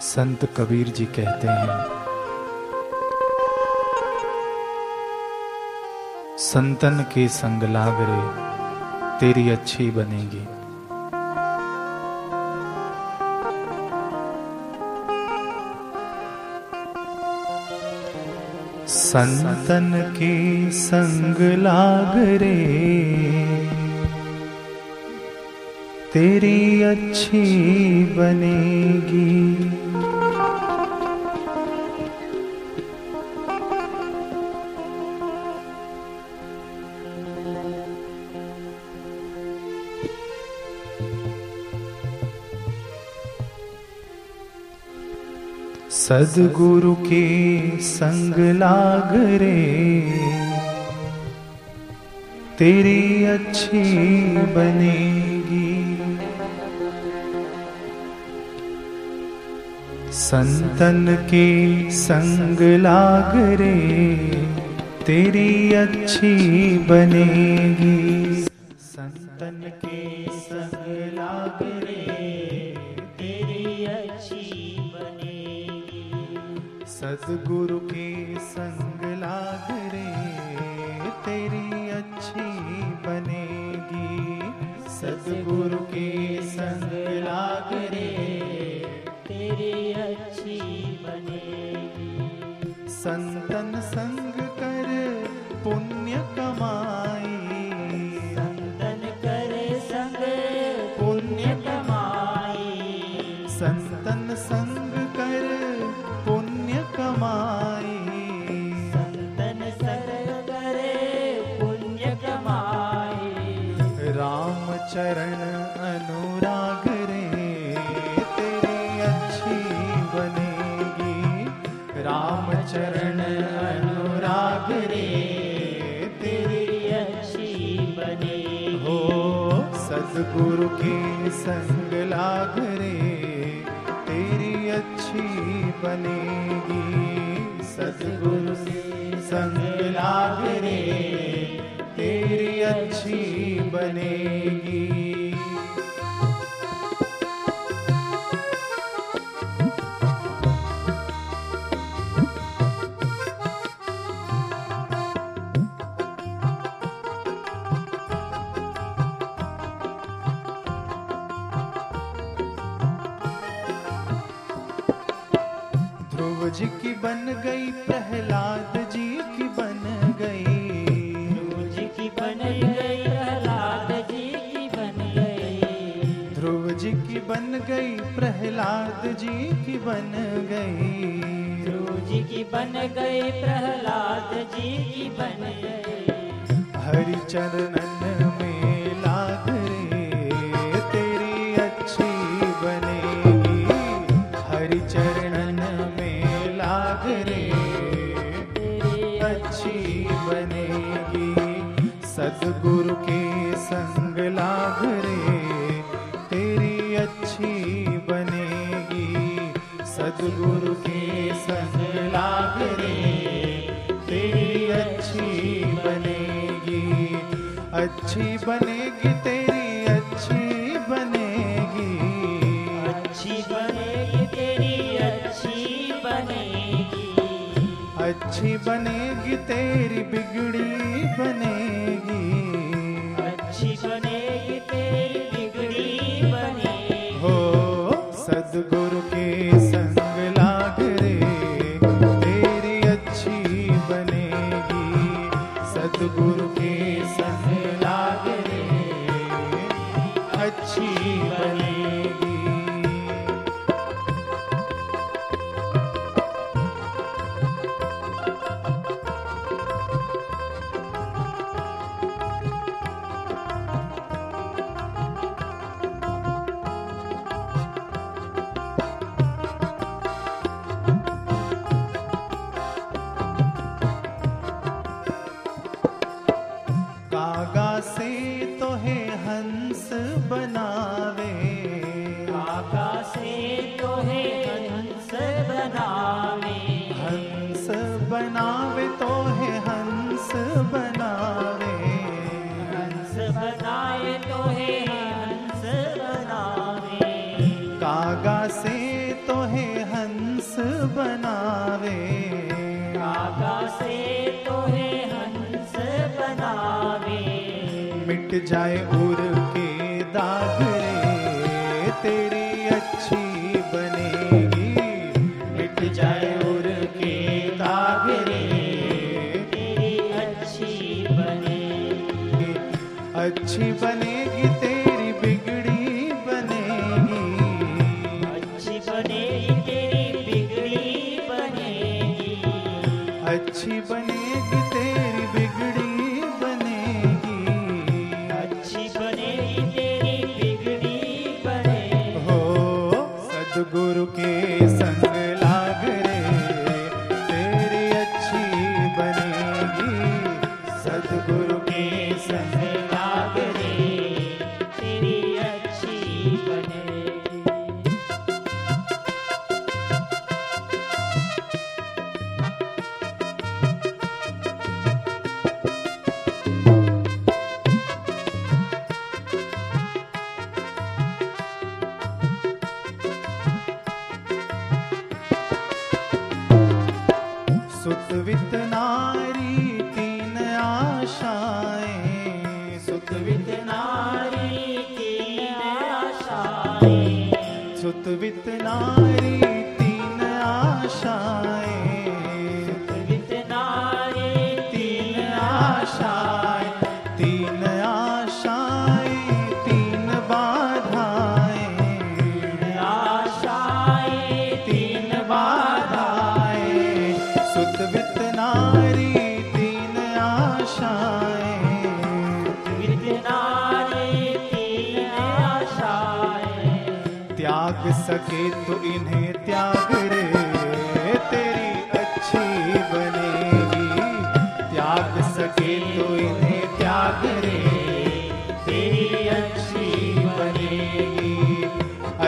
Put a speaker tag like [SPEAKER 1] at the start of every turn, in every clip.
[SPEAKER 1] संत कबीर जी कहते हैं। संतन के संग लागरे, तेरी अच्छी बनेगी। संतन के संग लागरे, तेरी अच्छी बनेगी। सदगुरु के संग लाग रे। तेरी अच्छी बनेगी। संतन के संग लाग रे। तेरी अच्छी बनेगी। संतन के संग लाग रे। सदगुरु के संग लाग रे, तेरी अच्छी बनेगी। सदगुरु के संग लाग रे,
[SPEAKER 2] तेरी अच्छी बनेगी।
[SPEAKER 1] संतन संग कर, पुण्य कमाई अनुराग तेरी अच्छी बनेगी। राम चरण अनुराग तेरी
[SPEAKER 2] अच्छी बनेगी।
[SPEAKER 1] हो, सदगुरु के संग लाग रे, तेरी अच्छी बनेगी। सदगुरु के संग लाग रे, तेरी अच्छी बनेगी। ध्रुव जी की बन गई प्रहलाद जी की बन गई।
[SPEAKER 2] ध्रुव जी की बन गई प्रहलाद जी की बन गई।
[SPEAKER 1] ध्रुव जी की बन गई प्रहलाद जी की बन गई।
[SPEAKER 2] ध्रुव जी की बन गई प्रहलाद जी की बन गई।
[SPEAKER 1] हरि चरणन में अच्छी बनेगी
[SPEAKER 2] तेरी
[SPEAKER 1] अच्छी बनेगी। अच्छी बनेगी तेरी अच्छी बनेगी। अच्छी बनेगी तेरी बिगड़ी बनेगी। मिट जाए उर के दाग रे तेरी अच्छी बनेगी। मिट जाए उर के दाग रे
[SPEAKER 2] तेरी अच्छी बनेगी।
[SPEAKER 1] अच्छी बनेगी तेरी बिगड़ी बनेगी।
[SPEAKER 2] अच्छी बनेगी तेरी बिगड़ी बनेगी।
[SPEAKER 1] अच्छी बनेगी वित नारी तीन आशा करे तो इन्हें त्याग रे तेरी अच्छी बनेगी। त्याग सके तो इन्हें त्याग रे तेरी अच्छी बनेगी।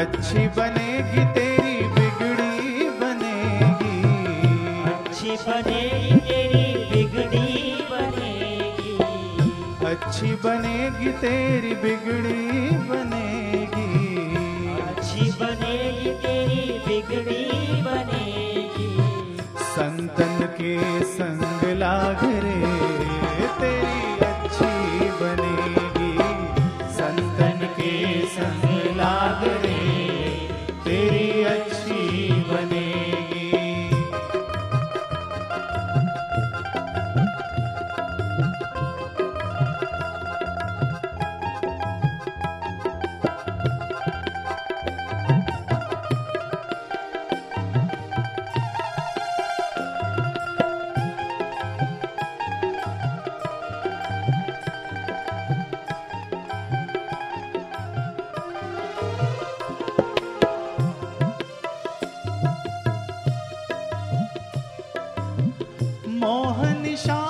[SPEAKER 1] अच्छी बनेगी तेरी बिगड़ी बनेगी।
[SPEAKER 2] अच्छी बनेगी तेरी बिगड़ी बनेगी।
[SPEAKER 1] अच्छी बनेगी तेरी बिगड़ी बनेगी
[SPEAKER 2] बिगड़ी बने
[SPEAKER 1] दिशा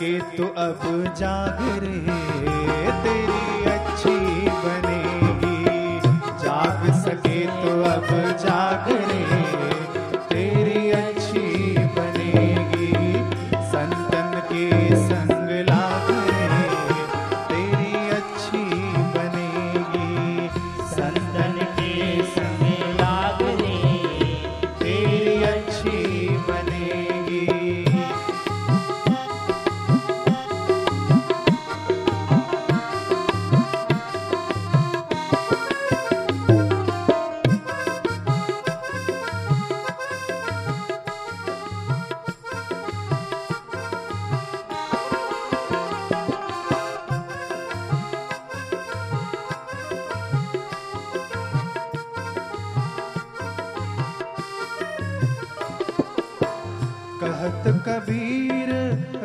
[SPEAKER 1] सके तो अब जागर तेरी अच्छी बनेगी। जाग सके तो अब जा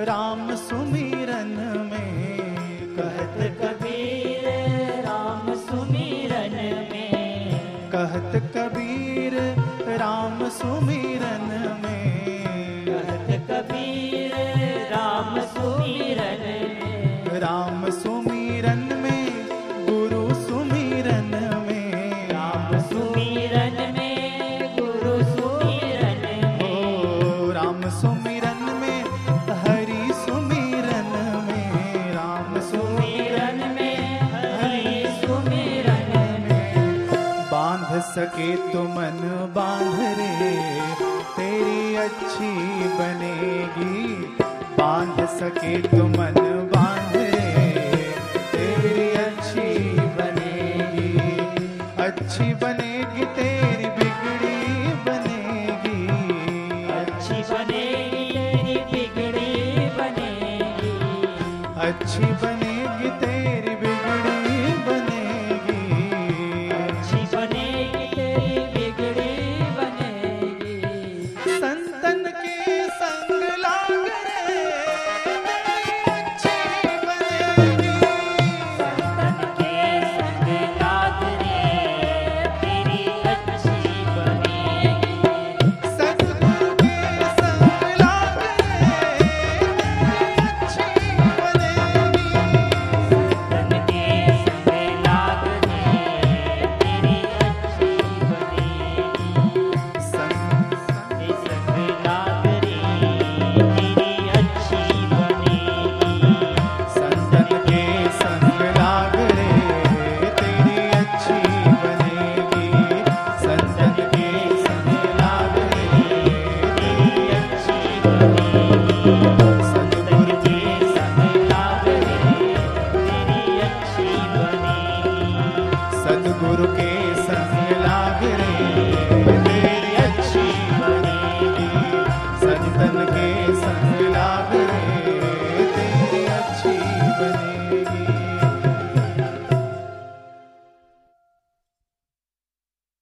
[SPEAKER 1] राम सुमिरन में
[SPEAKER 2] कहत कबीर राम सुमिरन में
[SPEAKER 1] कहत कबीर राम सुमिरन में
[SPEAKER 2] कहत कबीर राम सुमिरन में
[SPEAKER 1] राम सुमिरन सके तो मन बाँध रे तेरी अच्छी बनेगी। बाँध सके तो मन बाँध रे तेरी अच्छी बनेगी। अच्छी बनेगी तेरी बिगड़ी बनेगी।
[SPEAKER 2] अच्छी बनेगी तेरी बिगड़ी बनेगी।
[SPEAKER 1] अच्छी बनेगी